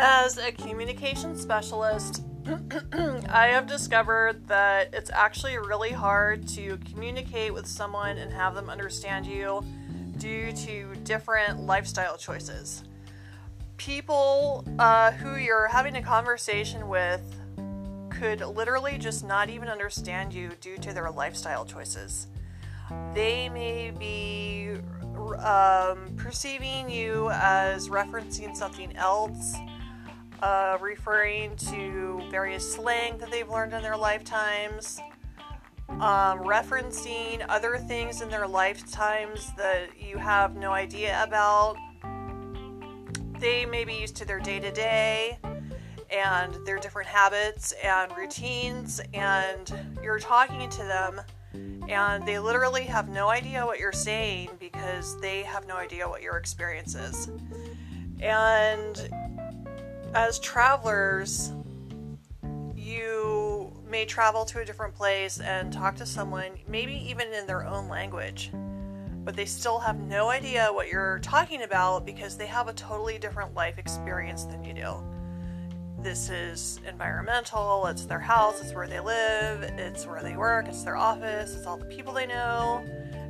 As a communication specialist, I have discovered that it's actually really hard to communicate with someone and have them understand you due to different lifestyle choices. People uh, who you're having a conversation with could literally just not even understand you due to their lifestyle choices. They may be um, perceiving you as referencing something else uh, referring to various slang that they've learned in their lifetimes, um, referencing other things in their lifetimes that you have no idea about. They may be used to their day to day and their different habits and routines, and you're talking to them, and they literally have no idea what you're saying because they have no idea what your experience is. And as travelers, you may travel to a different place and talk to someone, maybe even in their own language, but they still have no idea what you're talking about because they have a totally different life experience than you do. This is environmental, it's their house, it's where they live, it's where they work, it's their office, it's all the people they know,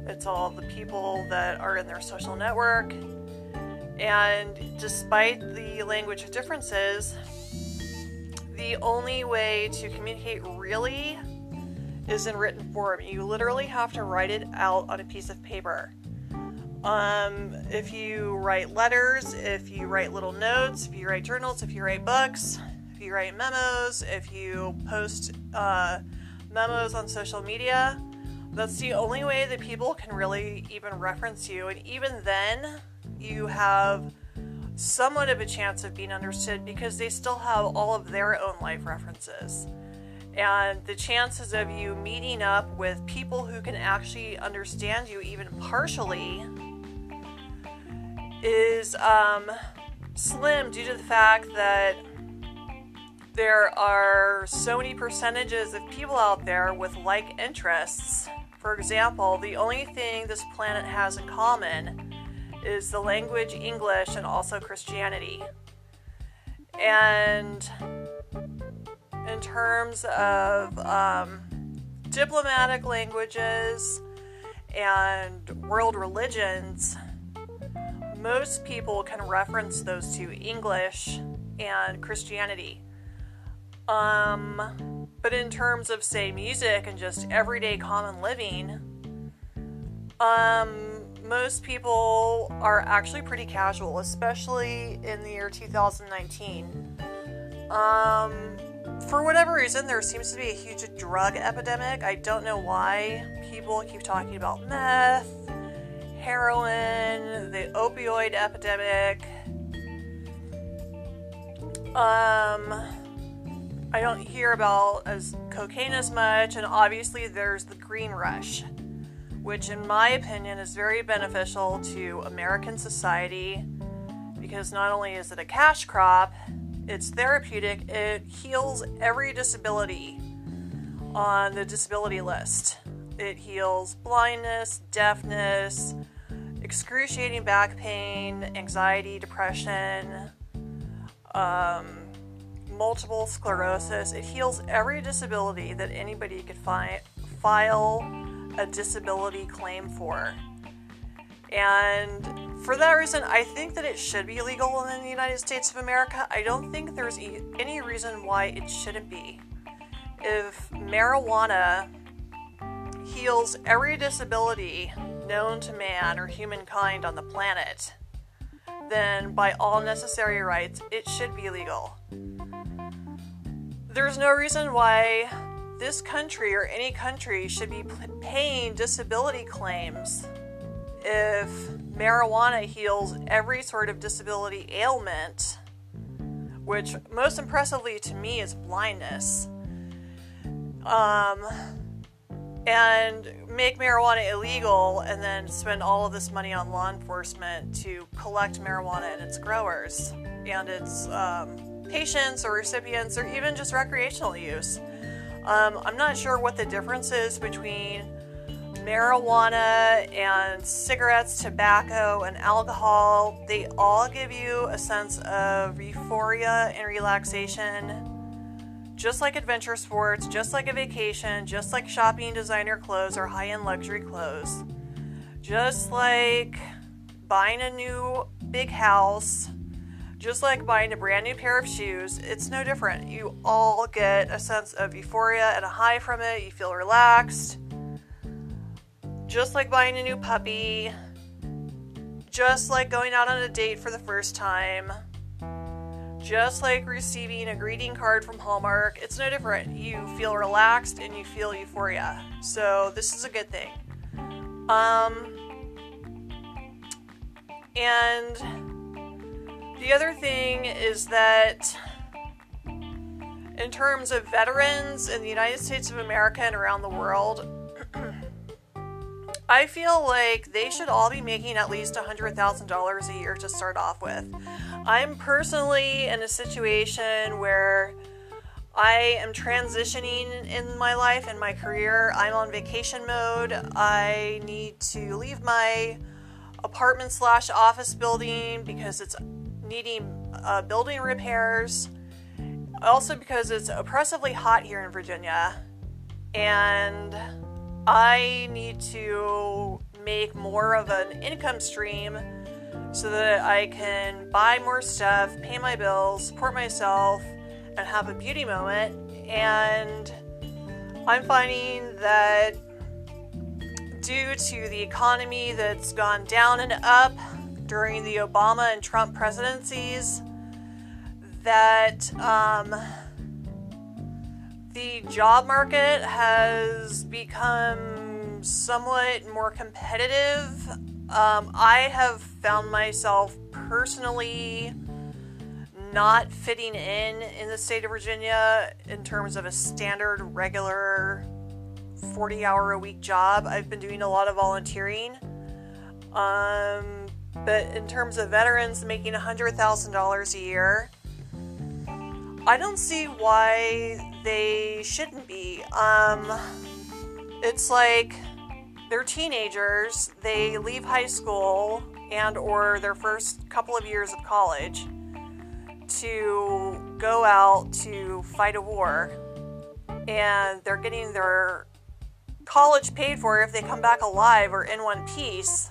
it's all the people that are in their social network, and despite the language differences, the only way to communicate really is in written form. You literally have to write it out on a piece of paper. Um, if you write letters, if you write little notes, if you write journals, if you write books, if you write memos, if you post uh, memos on social media, that's the only way that people can really even reference you. And even then, you have somewhat of a chance of being understood because they still have all of their own life references. And the chances of you meeting up with people who can actually understand you, even partially, is um, slim due to the fact that there are so many percentages of people out there with like interests. For example, the only thing this planet has in common is the language English and also Christianity. And in terms of um, diplomatic languages and world religions, most people can reference those two English and Christianity. Um, but in terms of, say, music and just everyday common living, um, most people are actually pretty casual, especially in the year 2019. Um, for whatever reason, there seems to be a huge drug epidemic. I don't know why people keep talking about meth, heroin, the opioid epidemic. Um, I don't hear about as cocaine as much, and obviously there's the green rush which, in my opinion, is very beneficial to American society because not only is it a cash crop, it's therapeutic, it heals every disability on the disability list. It heals blindness, deafness, excruciating back pain, anxiety, depression, um, multiple sclerosis. It heals every disability that anybody could fi- file a disability claim for. And for that reason, I think that it should be legal in the United States of America. I don't think there's e- any reason why it shouldn't be. If marijuana heals every disability known to man or humankind on the planet, then by all necessary rights, it should be legal. There's no reason why this country or any country should be paying disability claims if marijuana heals every sort of disability ailment, which most impressively to me is blindness, um, and make marijuana illegal and then spend all of this money on law enforcement to collect marijuana and its growers and its um, patients or recipients or even just recreational use. Um, I'm not sure what the difference is between marijuana and cigarettes, tobacco, and alcohol, they all give you a sense of euphoria and relaxation. Just like adventure sports, just like a vacation, just like shopping designer clothes or high end luxury clothes, just like buying a new big house, just like buying a brand new pair of shoes, it's no different. You all get a sense of euphoria and a high from it. You feel relaxed. Just like buying a new puppy, just like going out on a date for the first time, just like receiving a greeting card from Hallmark, it's no different. You feel relaxed and you feel euphoria. So, this is a good thing. Um, and the other thing is that in terms of veterans in the United States of America and around the world, I feel like they should all be making at least $100,000 a year to start off with. I'm personally in a situation where I am transitioning in my life and my career. I'm on vacation mode. I need to leave my apartment slash office building because it's needing uh, building repairs. Also, because it's oppressively hot here in Virginia, and I need to make more of an income stream so that I can buy more stuff, pay my bills, support myself, and have a beauty moment. And I'm finding that due to the economy that's gone down and up during the Obama and Trump presidencies that um, the job market has become somewhat more competitive. Um, I have found myself personally not fitting in in the state of Virginia in terms of a standard regular 40 hour a week job. I've been doing a lot of volunteering. Um, but in terms of veterans making $100,000 a year, I don't see why they shouldn't be. Um, it's like they're teenagers, they leave high school and or their first couple of years of college to go out to fight a war and they're getting their college paid for if they come back alive or in one piece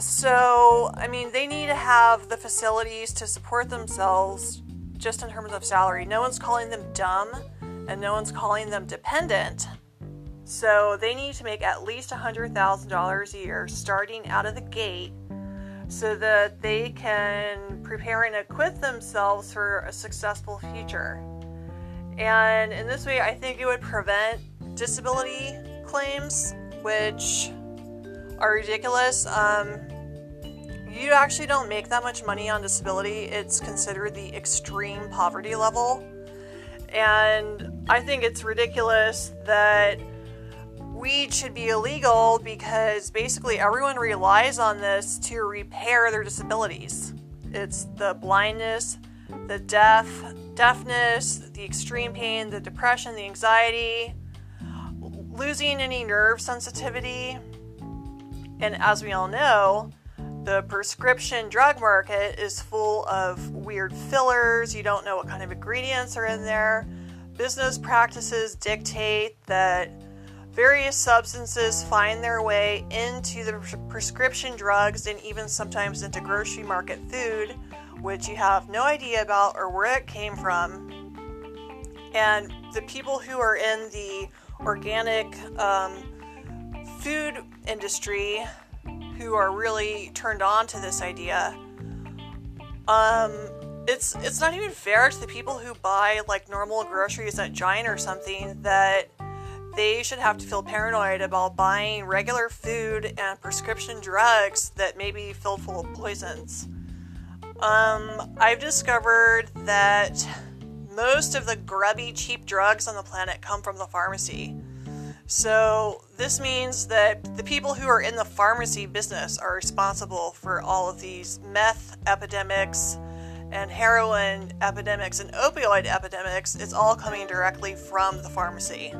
so, I mean, they need to have the facilities to support themselves just in terms of salary. No one's calling them dumb and no one's calling them dependent. So, they need to make at least $100,000 a year starting out of the gate so that they can prepare and equip themselves for a successful future. And in this way, I think it would prevent disability claims, which are ridiculous. Um, you actually don't make that much money on disability. It's considered the extreme poverty level. And I think it's ridiculous that weed should be illegal because basically everyone relies on this to repair their disabilities. It's the blindness, the deaf, deafness, the extreme pain, the depression, the anxiety, losing any nerve sensitivity. And as we all know, the prescription drug market is full of weird fillers. You don't know what kind of ingredients are in there. Business practices dictate that various substances find their way into the prescription drugs and even sometimes into grocery market food, which you have no idea about or where it came from. And the people who are in the organic um, food industry who are really turned on to this idea. Um, it's it's not even fair to the people who buy like normal groceries at Giant or something that they should have to feel paranoid about buying regular food and prescription drugs that may be filled full of poisons. Um, I've discovered that most of the grubby, cheap drugs on the planet come from the pharmacy. So, this means that the people who are in the pharmacy business are responsible for all of these meth epidemics and heroin epidemics and opioid epidemics. It's all coming directly from the pharmacy.